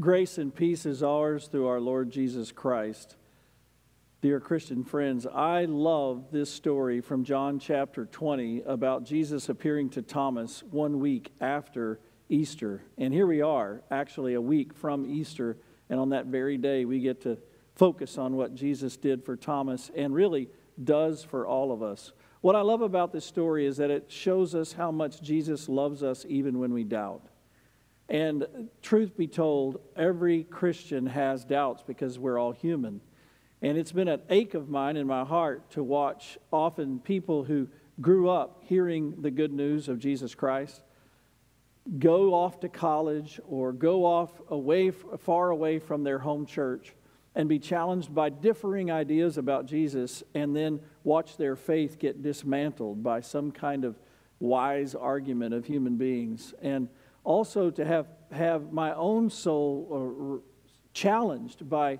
Grace and peace is ours through our Lord Jesus Christ. Dear Christian friends, I love this story from John chapter 20 about Jesus appearing to Thomas one week after Easter. And here we are, actually a week from Easter, and on that very day we get to focus on what Jesus did for Thomas and really does for all of us. What I love about this story is that it shows us how much Jesus loves us even when we doubt. And truth be told, every Christian has doubts because we're all human. And it's been an ache of mine in my heart to watch often people who grew up hearing the good news of Jesus Christ go off to college or go off away far away from their home church and be challenged by differing ideas about Jesus and then watch their faith get dismantled by some kind of wise argument of human beings and also to have, have my own soul uh, challenged by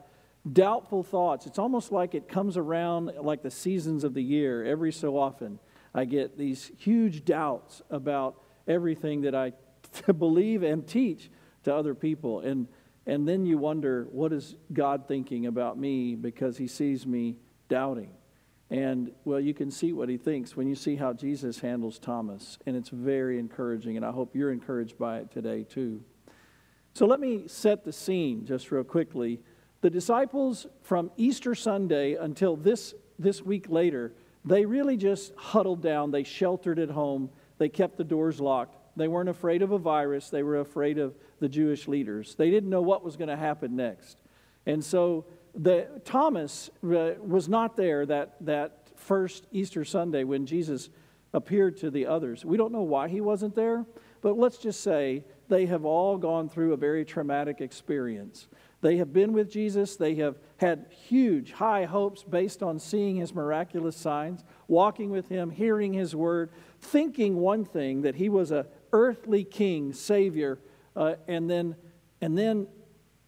doubtful thoughts. It's almost like it comes around like the seasons of the year. Every so often, I get these huge doubts about everything that I believe and teach to other people. And, and then you wonder, what is God thinking about me because he sees me doubting? And well, you can see what he thinks when you see how Jesus handles Thomas. And it's very encouraging. And I hope you're encouraged by it today, too. So let me set the scene just real quickly. The disciples from Easter Sunday until this, this week later, they really just huddled down. They sheltered at home. They kept the doors locked. They weren't afraid of a virus. They were afraid of the Jewish leaders. They didn't know what was going to happen next. And so the, Thomas uh, was not there that, that first Easter Sunday when Jesus appeared to the others. We don't know why he wasn't there, but let's just say they have all gone through a very traumatic experience. They have been with Jesus. They have had huge, high hopes based on seeing his miraculous signs, walking with him, hearing his word, thinking one thing that he was a earthly king, savior, uh, and then and then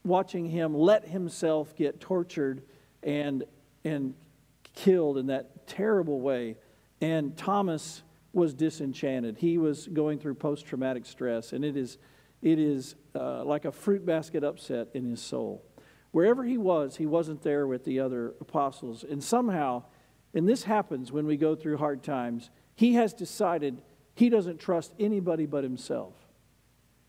watching him let himself get tortured and, and killed in that terrible way. And Thomas was disenchanted. He was going through post traumatic stress, and it is, it is uh, like a fruit basket upset in his soul. Wherever he was, he wasn't there with the other apostles. And somehow, and this happens when we go through hard times, he has decided he doesn't trust anybody but himself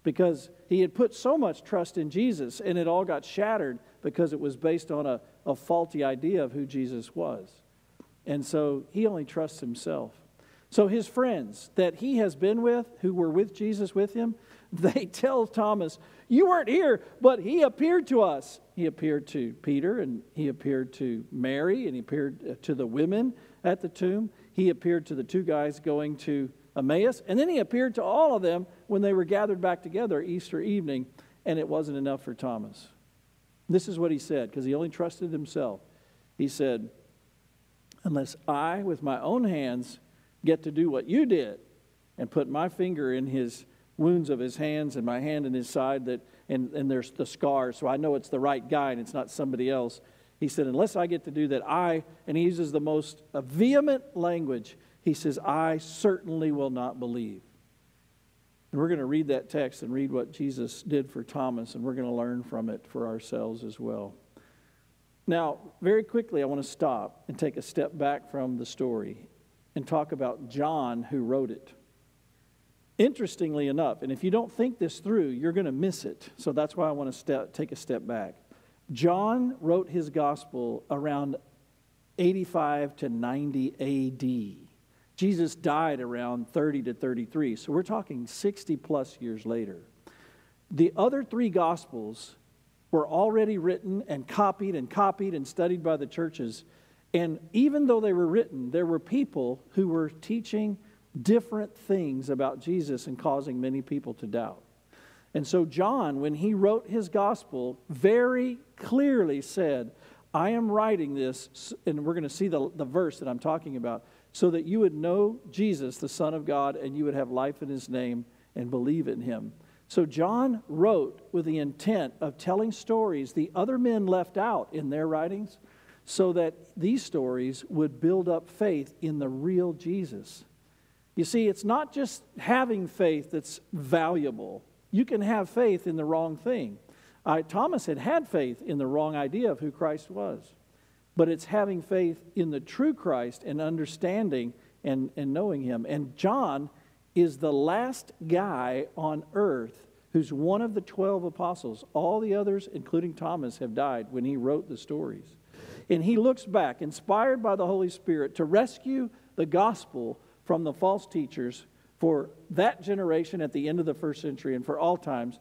because he had put so much trust in Jesus and it all got shattered because it was based on a, a faulty idea of who Jesus was. And so he only trusts himself. So his friends that he has been with, who were with Jesus with him, they tell Thomas, You weren't here, but he appeared to us. He appeared to Peter, and he appeared to Mary, and he appeared to the women at the tomb. He appeared to the two guys going to Emmaus, and then he appeared to all of them when they were gathered back together Easter evening, and it wasn't enough for Thomas. This is what he said, because he only trusted himself. He said, Unless I, with my own hands, get to do what you did and put my finger in his wounds of his hands and my hand in his side, that, and, and there's the scars, so I know it's the right guy and it's not somebody else. He said, Unless I get to do that, I, and he uses the most vehement language he says, I certainly will not believe. And we're going to read that text and read what Jesus did for Thomas, and we're going to learn from it for ourselves as well. Now, very quickly, I want to stop and take a step back from the story and talk about John who wrote it. Interestingly enough, and if you don't think this through, you're going to miss it. So that's why I want to step, take a step back. John wrote his gospel around 85 to 90 AD. Jesus died around 30 to 33, so we're talking 60 plus years later. The other three Gospels were already written and copied and copied and studied by the churches. And even though they were written, there were people who were teaching different things about Jesus and causing many people to doubt. And so, John, when he wrote his gospel, very clearly said, I am writing this, and we're going to see the, the verse that I'm talking about so that you would know Jesus, the Son of God, and you would have life in his name and believe in him. So John wrote with the intent of telling stories the other men left out in their writings so that these stories would build up faith in the real Jesus. You see, it's not just having faith that's valuable. You can have faith in the wrong thing. I, Thomas had had faith in the wrong idea of who Christ was, but it's having faith in the true Christ and understanding and, and knowing him. And John is the last guy on earth who's one of the 12 apostles. All the others, including Thomas, have died when he wrote the stories. And he looks back, inspired by the Holy Spirit, to rescue the gospel from the false teachers for that generation at the end of the first century and for all times.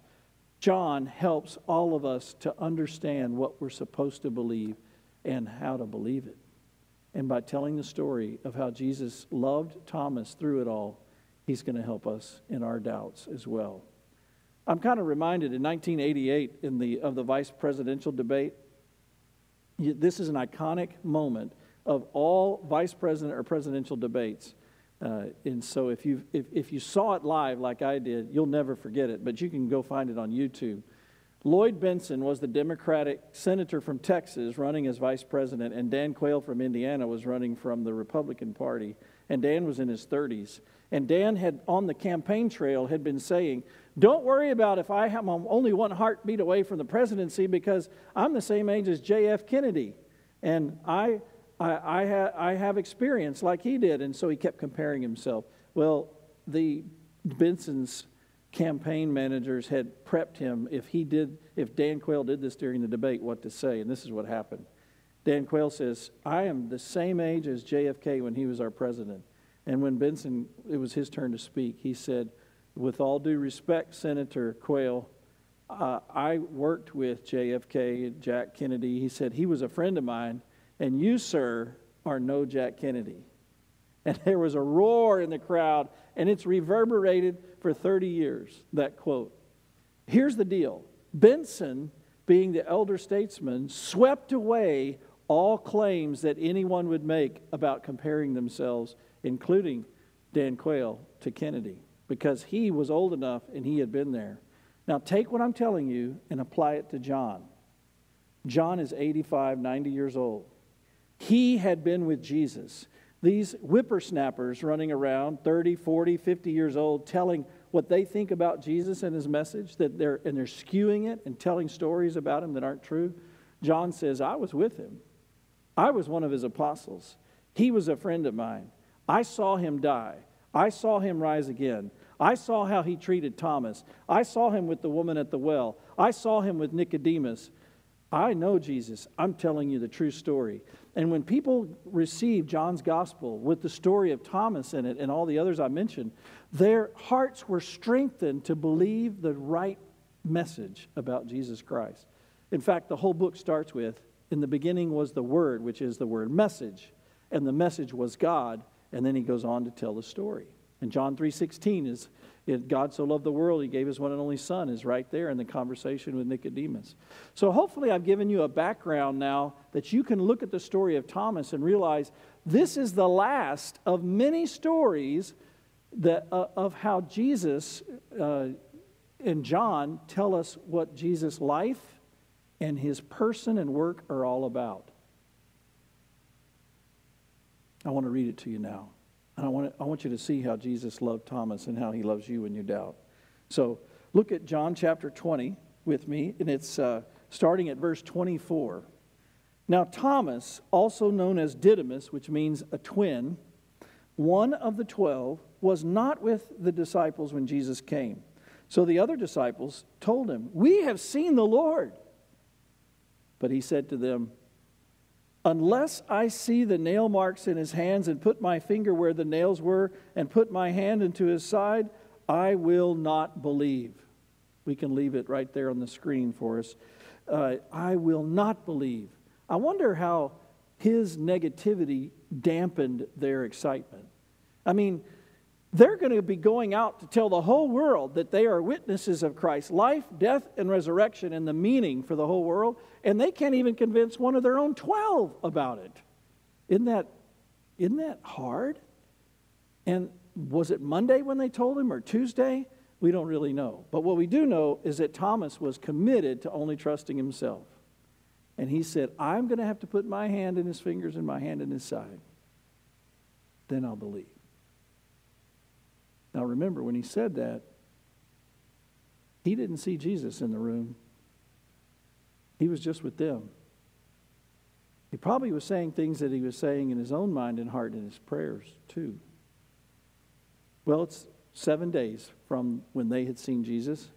John helps all of us to understand what we're supposed to believe and how to believe it. And by telling the story of how Jesus loved Thomas through it all, he's going to help us in our doubts as well. I'm kind of reminded in 1988 in the, of the vice presidential debate. This is an iconic moment of all vice president or presidential debates. Uh, and so if you, if, if you saw it live like I did, you'll never forget it, but you can go find it on YouTube. Lloyd Bentsen was the Democratic senator from Texas running as vice president, and Dan Quayle from Indiana was running from the Republican Party. And Dan was in his 30s. And Dan had, on the campaign trail, had been saying, Don't worry about if I am only one heartbeat away from the presidency because I'm the same age as J.F. Kennedy. And I, I, I, ha, I have experience like he did. And so he kept comparing himself. Well, the Bentsen's campaign managers had prepped him if he did, if Dan Quayle did this during the debate, what to say. And this is what happened. Dan Quayle says, I am the same age as JFK when he was our president. And when Bentsen it was his turn to speak, he said, With all due respect, Senator Quayle, uh, I worked with JFK, and Jack Kennedy. He said, He was a friend of mine, and you, sir, are no Jack Kennedy. And there was a roar in the crowd, and it's reverberated for 30 years, that quote. Here's the deal Bentsen, being the elder statesman, swept away all claims that anyone would make about comparing themselves, including Dan Quayle, to Kennedy, because he was old enough and he had been there. Now, take what I'm telling you and apply it to John. John is 85, 90 years old. He had been with Jesus. These whippersnappers running around, 30, 40, 50 years old, telling what they think about Jesus and his message, that they're, and they're skewing it and telling stories about him that aren't true. John says, I was with him. I was one of his apostles. He was a friend of mine. I saw him die. I saw him rise again. I saw how he treated Thomas. I saw him with the woman at the well. I saw him with Nicodemus. I know Jesus. I'm telling you the true story. And when people receive John's gospel with the story of Thomas in it and all the others I mentioned, their hearts were strengthened to believe the right message about Jesus Christ. In fact, the whole book starts with In the beginning was the Word, which is the word message, and the message was God. And then he goes on to tell the story. And John 3:16 is God so loved the world, he gave his one and only son, is right there in the conversation with Nicodemus. So hopefully, I've given you a background now that you can look at the story of Thomas and realize this is the last of many stories that, uh, of how Jesus uh, and John tell us what Jesus' life and his person and work are all about. I want to read it to you now. And I want, to, I want you to see how Jesus loved Thomas and how he loves you when you doubt. So look at John chapter 20 with me, and it's uh, starting at verse 24. Now, Thomas, also known as Didymus, which means a twin, one of the twelve, was not with the disciples when Jesus came. So the other disciples told him, We have seen the Lord. But he said to them, Unless I see the nail marks in his hands and put my finger where the nails were and put my hand into his side, I will not believe. We can leave it right there on the screen for us. Uh, I will not believe. I wonder how his negativity dampened their excitement. I mean, they're going to be going out to tell the whole world that they are witnesses of Christ's life, death, and resurrection and the meaning for the whole world, and they can't even convince one of their own 12 about it. Isn't that, isn't that hard? And was it Monday when they told him or Tuesday? We don't really know. But what we do know is that Thomas was committed to only trusting himself. And he said, I'm going to have to put my hand in his fingers and my hand in his side. Then I'll believe. Now remember, when he said that, he didn't see Jesus in the room. He was just with them. He probably was saying things that he was saying in his own mind and heart in his prayers, too. Well, it's seven days from when they had seen Jesus.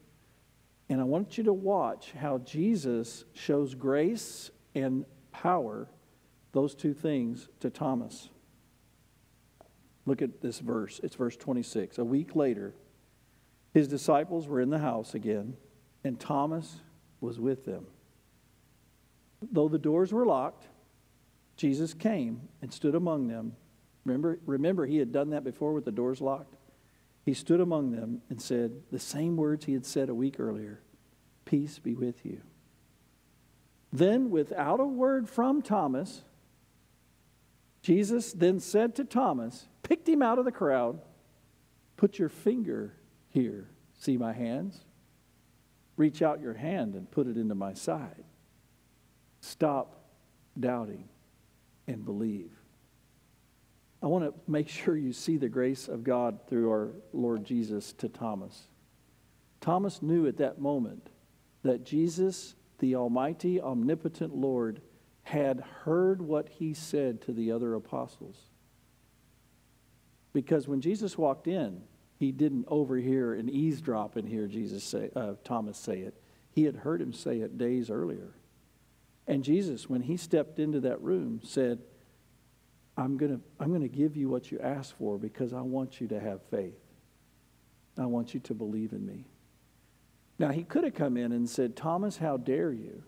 And I want you to watch how Jesus shows grace and power, those two things, to Thomas. Look at this verse. It's verse 26. A week later, his disciples were in the house again, and Thomas was with them. Though the doors were locked, Jesus came and stood among them. Remember, remember, he had done that before with the doors locked? He stood among them and said the same words he had said a week earlier Peace be with you. Then, without a word from Thomas, Jesus then said to Thomas, picked him out of the crowd, Put your finger here. See my hands? Reach out your hand and put it into my side. Stop doubting and believe. I want to make sure you see the grace of God through our Lord Jesus to Thomas. Thomas knew at that moment that Jesus, the Almighty, omnipotent Lord, had heard what he said to the other apostles. Because when Jesus walked in, he didn't overhear and eavesdrop and hear Jesus say, uh, Thomas say it. He had heard him say it days earlier. And Jesus, when he stepped into that room, said, I'm going to I'm going to give you what you asked for because I want you to have faith. I want you to believe in me. Now, he could have come in and said, Thomas, how dare you?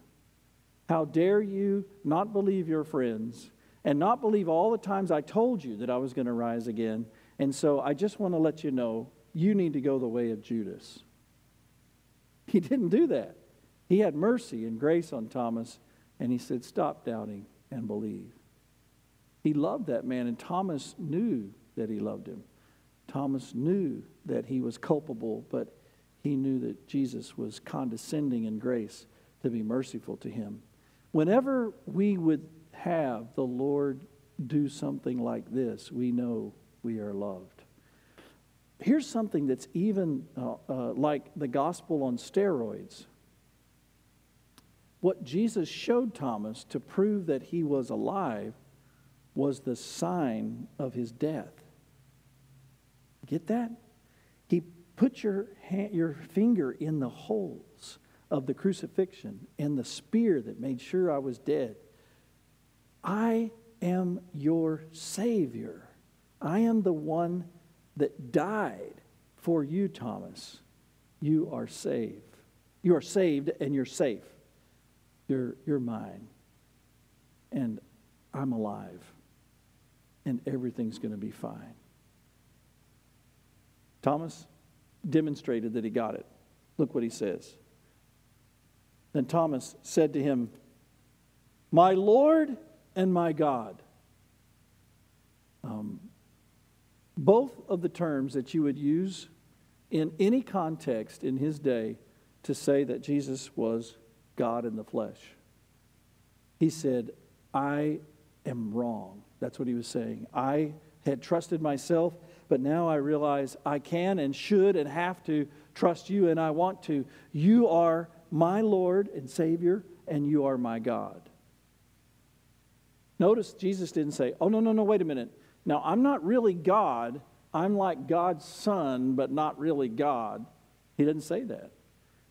How dare you not believe your friends and not believe all the times I told you that I was going to rise again? And so I just want to let you know you need to go the way of Judas. He didn't do that. He had mercy and grace on Thomas, and he said, Stop doubting and believe. He loved that man, and Thomas knew that he loved him. Thomas knew that he was culpable, but he knew that Jesus was condescending in grace to be merciful to him. Whenever we would have the Lord do something like this, we know we are loved. Here's something that's even uh, uh, like the gospel on steroids. What Jesus showed Thomas to prove that he was alive was the sign of his death. Get that? He put your, hand, your finger in the holes of the crucifixion and the spear that made sure I was dead. I am your Savior. I am the one that died for you, Thomas. You are saved. You are saved and you're safe. You're, you're mine. And I'm alive and everything's going to be fine. Thomas demonstrated that he got it. Look what he says. Then Thomas said to him, My Lord and my God. Um, both of the terms that you would use in any context in his day to say that Jesus was God in the flesh. He said, I am wrong. That's what he was saying. I had trusted myself, but now I realize I can and should and have to trust you, and I want to. You are my Lord and Savior, and you are my God. Notice Jesus didn't say, Oh, no, no, no, wait a minute. Now, I'm not really God. I'm like God's son, but not really God. He didn't say that.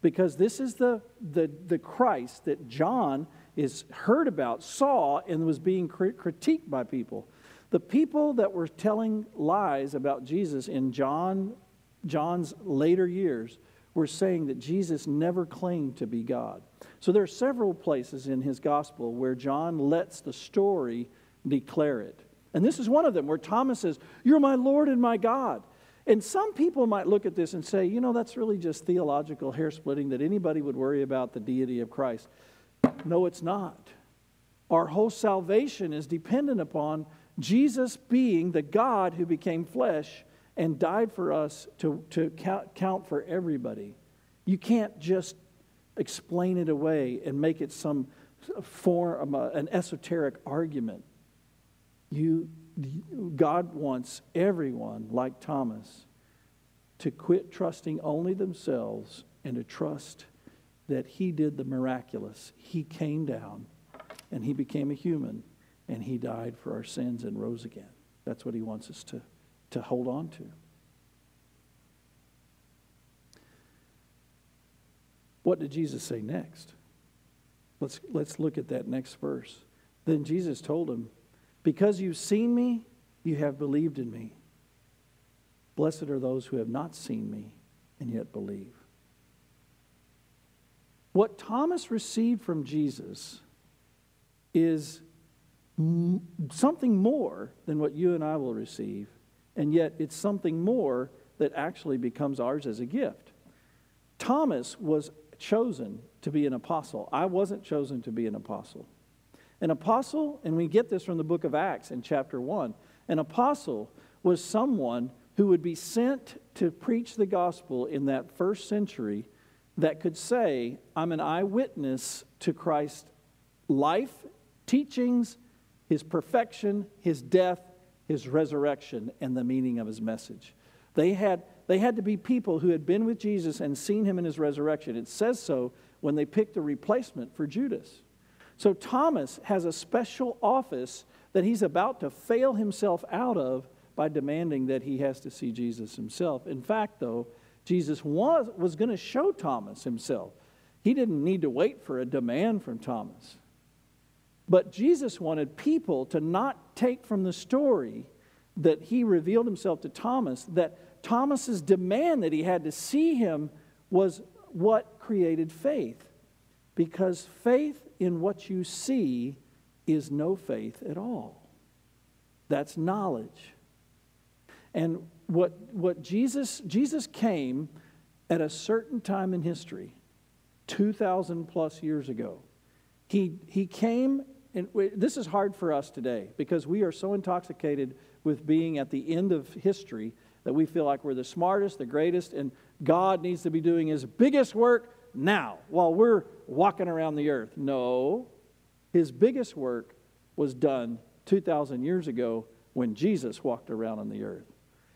Because this is the, the, the Christ that John is heard about, saw, and was being critiqued by people. The people that were telling lies about Jesus in John, John's later years were saying that Jesus never claimed to be God. So there are several places in his gospel where John lets the story declare it. And this is one of them where Thomas says, You're my Lord and my God. And some people might look at this and say, you know, that's really just theological hair splitting that anybody would worry about the deity of Christ. No, it's not. Our whole salvation is dependent upon Jesus being the God who became flesh and died for us to, to count, count for everybody. You can't just explain it away and make it some form, an esoteric argument. You, God wants everyone, like Thomas, to quit trusting only themselves and to trust that he did the miraculous. He came down and he became a human and he died for our sins and rose again. That's what he wants us to, to hold on to. What did Jesus say next? Let's, let's look at that next verse. Then Jesus told him, Because you've seen me, you have believed in me. Blessed are those who have not seen me and yet believe. What Thomas received from Jesus is something more than what you and I will receive, and yet it's something more that actually becomes ours as a gift. Thomas was chosen to be an apostle. I wasn't chosen to be an apostle. An apostle, and we get this from the book of Acts in chapter 1, an apostle was someone who would be sent to preach the gospel in that first century that could say, I'm an eyewitness to Christ's life, teachings, his perfection, his death, his resurrection, and the meaning of his message. They had, they had to be people who had been with Jesus and seen him in his resurrection. It says so when they picked a replacement for Judas. So Thomas has a special office that he's about to fail himself out of by demanding that he has to see Jesus himself. In fact, though, Jesus was, was going to show Thomas himself. He didn't need to wait for a demand from Thomas. But Jesus wanted people to not take from the story that he revealed himself to Thomas, that Thomas's demand that he had to see him was what created faith. Because faith in what you see is no faith at all. That's knowledge. And what, what Jesus, Jesus came at a certain time in history, 2,000 plus years ago. He, he came, and this is hard for us today because we are so intoxicated with being at the end of history that we feel like we're the smartest, the greatest, and God needs to be doing his biggest work now while we're walking around the earth. No, his biggest work was done 2,000 years ago when Jesus walked around on the earth.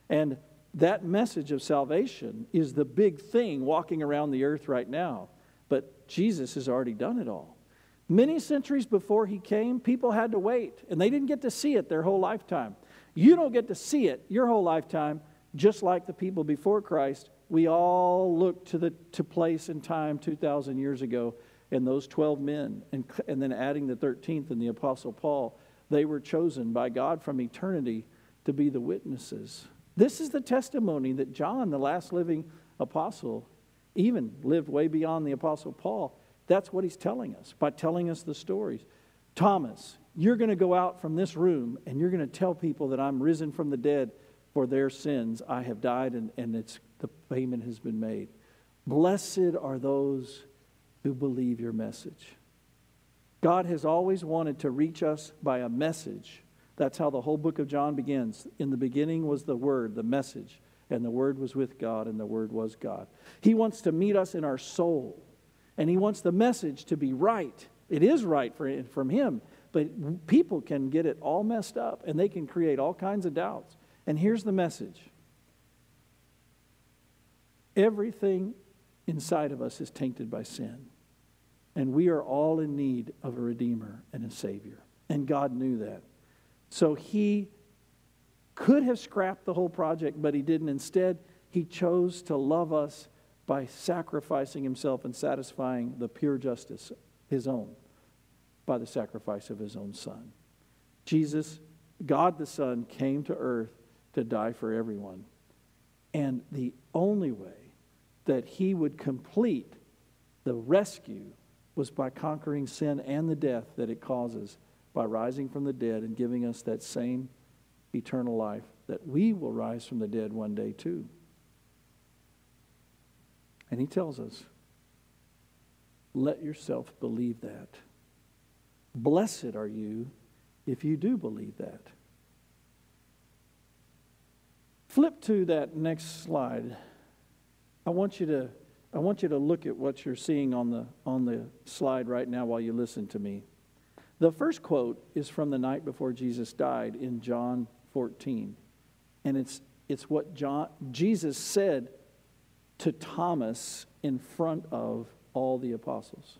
And that message of salvation is the big thing walking around the earth right now. But Jesus has already done it all. Many centuries before he came, people had to wait, and they didn't get to see it their whole lifetime. You don't get to see it your whole lifetime, just like the people before Christ. We all look to the to place and time 2,000 years ago, and those 12 men, and, and then adding the 13th and the Apostle Paul, they were chosen by God from eternity to be the witnesses this is the testimony that John, the last living apostle, even lived way beyond the apostle Paul. That's what he's telling us by telling us the stories. Thomas, you're going to go out from this room and you're going to tell people that I'm risen from the dead for their sins. I have died and, and it's, the payment has been made. Blessed are those who believe your message. God has always wanted to reach us by a message that's how the whole book of John begins. In the beginning was the Word, the message, and the Word was with God, and the Word was God. He wants to meet us in our soul, and He wants the message to be right. It is right for, from Him, but people can get it all messed up, and they can create all kinds of doubts. And here's the message everything inside of us is tainted by sin. And we are all in need of a Redeemer and a Savior. And God knew that. So he could have scrapped the whole project, but he didn't. Instead, he chose to love us by sacrificing himself and satisfying the pure justice, his own, by the sacrifice of his own son. Jesus, God the Son, came to earth to die for everyone. And the only way that he would complete the rescue was by conquering sin and the death that it causes by rising from the dead and giving us that same eternal life that we will rise from the dead one day too. And he tells us, let yourself believe that. Blessed are you if you do believe that. Flip to that next slide. I want you to I want you to look at what you're seeing on the on the slide right now while you listen to me. The first quote is from the night before Jesus died in John 14. And it's, it's what John, Jesus said to Thomas in front of all the apostles.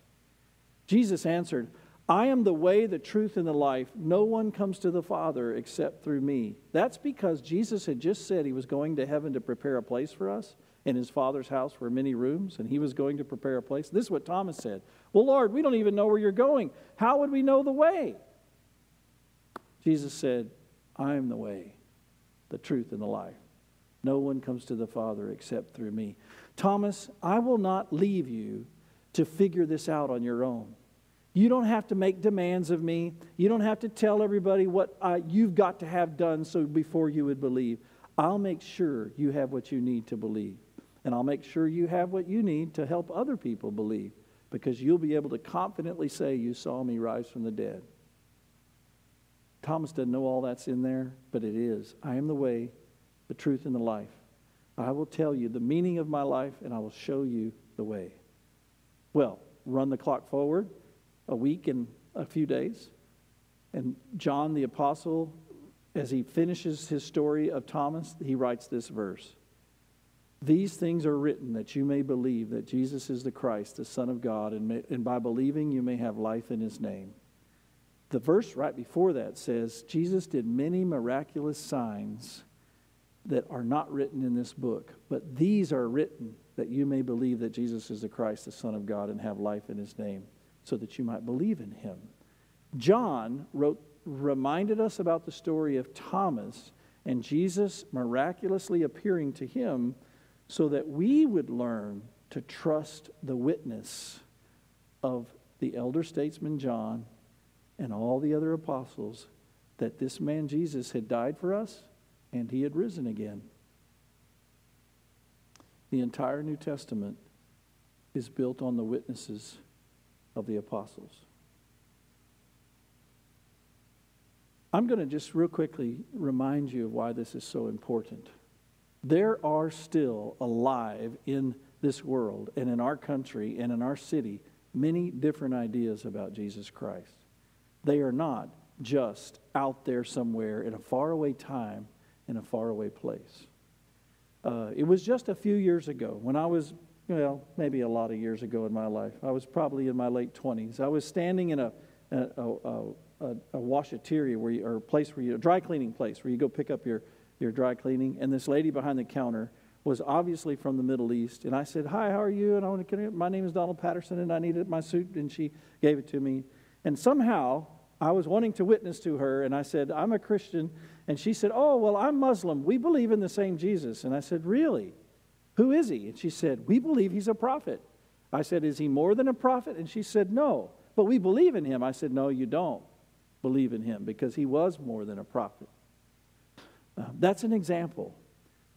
Jesus answered, I am the way, the truth, and the life. No one comes to the Father except through me. That's because Jesus had just said he was going to heaven to prepare a place for us. In his Father's house were many rooms, and he was going to prepare a place. This is what Thomas said Well, Lord, we don't even know where you're going. How would we know the way? Jesus said, I am the way, the truth, and the life. No one comes to the Father except through me. Thomas, I will not leave you to figure this out on your own. You don't have to make demands of me. You don't have to tell everybody what uh, you've got to have done so before you would believe. I'll make sure you have what you need to believe. And I'll make sure you have what you need to help other people believe because you'll be able to confidently say, You saw me rise from the dead. Thomas doesn't know all that's in there, but it is. I am the way, the truth, and the life. I will tell you the meaning of my life, and I will show you the way. Well, run the clock forward a week and a few days. And John the Apostle, as he finishes his story of Thomas, he writes this verse These things are written that you may believe that Jesus is the Christ, the Son of God, and, may, and by believing you may have life in his name. The verse right before that says, Jesus did many miraculous signs that are not written in this book, but these are written that you may believe that Jesus is the Christ, the Son of God, and have life in his name so that you might believe in him. John wrote, reminded us about the story of Thomas and Jesus miraculously appearing to him so that we would learn to trust the witness of the elder statesman John and all the other apostles that this man Jesus had died for us and he had risen again. The entire New Testament is built on the witnesses of the apostles. I'm going to just real quickly remind you of why this is so important. There are still alive in this world and in our country and in our city many different ideas about Jesus Christ. They are not just out there somewhere in a faraway time in a faraway place. Uh, it was just a few years ago when I was well, maybe a lot of years ago in my life. I was probably in my late 20s. I was standing in a, a, a, a, a washateria where you, or a place where you, a dry cleaning place where you go pick up your, your dry cleaning. And this lady behind the counter was obviously from the Middle East. And I said, Hi, how are you? And I want to, my name is Donald Patterson, and I needed my suit. And she gave it to me. And somehow I was wanting to witness to her, and I said, I'm a Christian. And she said, Oh, well, I'm Muslim. We believe in the same Jesus. And I said, Really? Who is he? And she said, We believe he's a prophet. I said, Is he more than a prophet? And she said, No, but we believe in him. I said, No, you don't believe in him because he was more than a prophet. Uh, that's an example.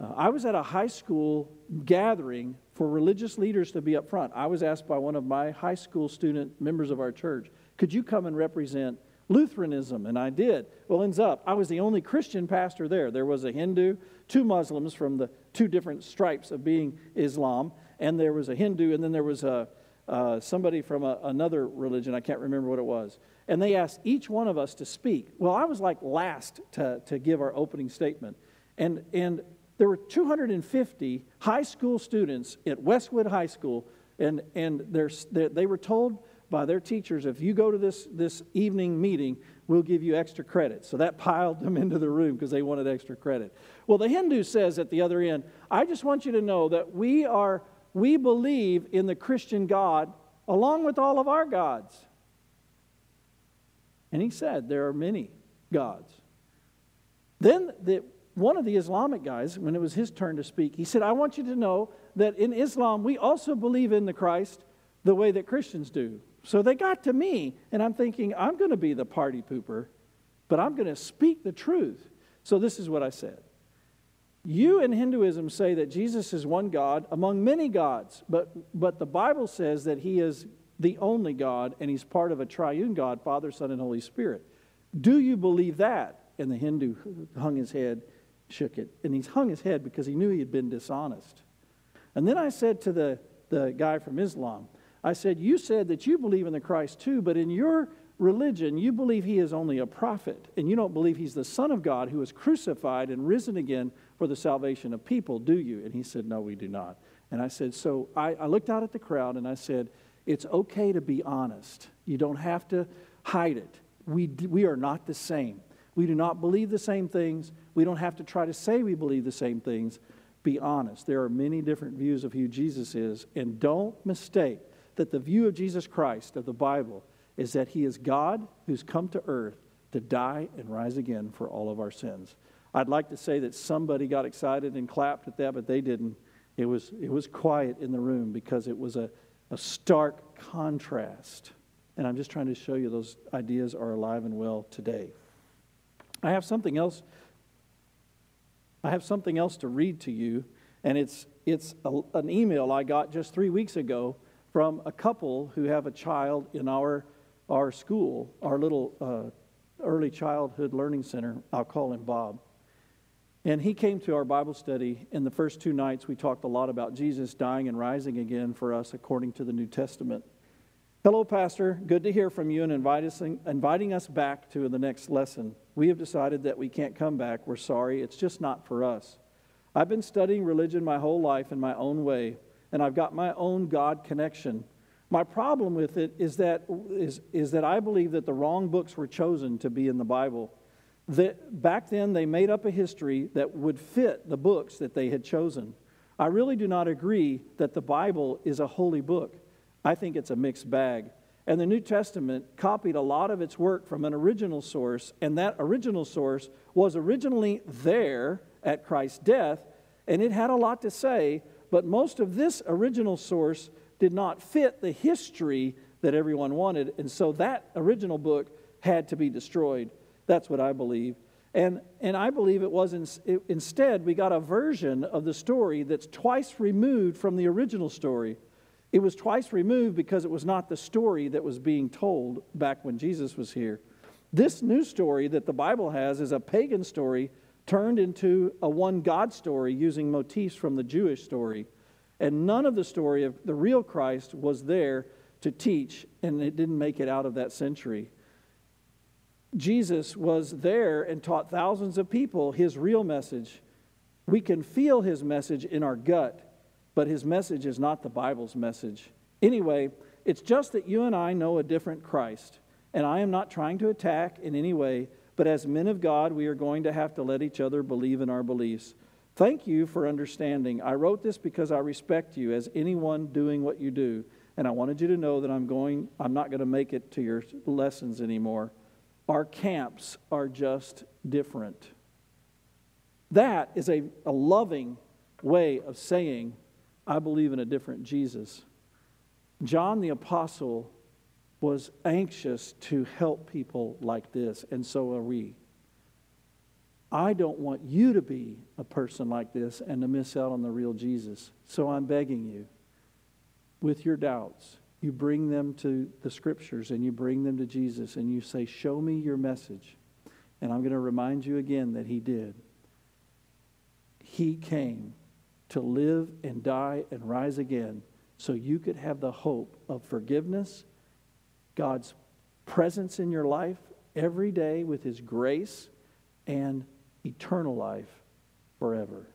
Uh, I was at a high school gathering for religious leaders to be up front. I was asked by one of my high school student members of our church, Could you come and represent Lutheranism, and I did. Well, ends up, I was the only Christian pastor there. There was a Hindu, two Muslims from the two different stripes of being Islam, and there was a Hindu, and then there was a, uh, somebody from a, another religion. I can't remember what it was. And they asked each one of us to speak. Well, I was like last to, to give our opening statement. And, and there were 250 high school students at Westwood High School, and, and they were told by their teachers, if you go to this, this evening meeting, we'll give you extra credit. So that piled them into the room because they wanted extra credit. Well, the Hindu says at the other end, I just want you to know that we are we believe in the Christian God along with all of our gods. And he said there are many gods. Then the, one of the Islamic guys, when it was his turn to speak, he said, I want you to know that in Islam we also believe in the Christ the way that Christians do. So they got to me, and I'm thinking, I'm going to be the party pooper, but I'm going to speak the truth. So this is what I said. You in Hinduism say that Jesus is one God among many gods, but, but the Bible says that he is the only God and he's part of a triune God, Father, Son, and Holy Spirit. Do you believe that? And the Hindu hung his head, shook it, and he's hung his head because he knew he had been dishonest. And then I said to the, the guy from Islam, I said, You said that you believe in the Christ too, but in your religion, you believe he is only a prophet, and you don't believe he's the Son of God who was crucified and risen again for the salvation of people, do you? And he said, No, we do not. And I said, So I, I looked out at the crowd and I said, It's okay to be honest. You don't have to hide it. We, we are not the same. We do not believe the same things. We don't have to try to say we believe the same things. Be honest. There are many different views of who Jesus is, and don't mistake that the view of Jesus Christ of the Bible is that he is God who's come to earth to die and rise again for all of our sins. I'd like to say that somebody got excited and clapped at that, but they didn't. It was, it was quiet in the room because it was a, a stark contrast. And I'm just trying to show you those ideas are alive and well today. I have something else. I have something else to read to you, and it's, it's a, an email I got just three weeks ago from a couple who have a child in our, our school, our little uh, early childhood learning center. I'll call him Bob. And he came to our Bible study. In the first two nights, we talked a lot about Jesus dying and rising again for us according to the New Testament. Hello, Pastor. Good to hear from you and invite us, inviting us back to the next lesson. We have decided that we can't come back. We're sorry. It's just not for us. I've been studying religion my whole life in my own way, and I've got my own God connection. My problem with it is that, is, is that I believe that the wrong books were chosen to be in the Bible that back then they made up a history that would fit the books that they had chosen. I really do not agree that the Bible is a holy book. I think it's a mixed bag. And the New Testament copied a lot of its work from an original source, and that original source was originally there at Christ's death, and it had a lot to say, but most of this original source did not fit the history that everyone wanted, and so that original book had to be destroyed. That's what I believe. And, and I believe it was in, it, instead, we got a version of the story that's twice removed from the original story. It was twice removed because it was not the story that was being told back when Jesus was here. This new story that the Bible has is a pagan story turned into a one God story using motifs from the Jewish story. And none of the story of the real Christ was there to teach, and it didn't make it out of that century. Jesus was there and taught thousands of people his real message. We can feel his message in our gut, but his message is not the Bible's message. Anyway, it's just that you and I know a different Christ. And I am not trying to attack in any way, but as men of God, we are going to have to let each other believe in our beliefs. Thank you for understanding. I wrote this because I respect you as anyone doing what you do. And I wanted you to know that I'm going I'm not going to make it to your lessons anymore. Our camps are just different. That is a, a loving way of saying, I believe in a different Jesus. John the Apostle was anxious to help people like this, and so are we. I don't want you to be a person like this and to miss out on the real Jesus. So I'm begging you, with your doubts, you bring them to the scriptures and you bring them to Jesus and you say, Show me your message. And I'm going to remind you again that He did. He came to live and die and rise again so you could have the hope of forgiveness, God's presence in your life every day with His grace, and eternal life forever.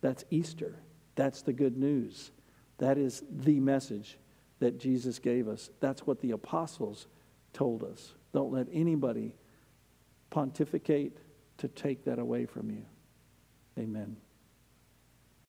That's Easter. That's the good news. That is the message that Jesus gave us. That's what the apostles told us. Don't let anybody pontificate to take that away from you. Amen.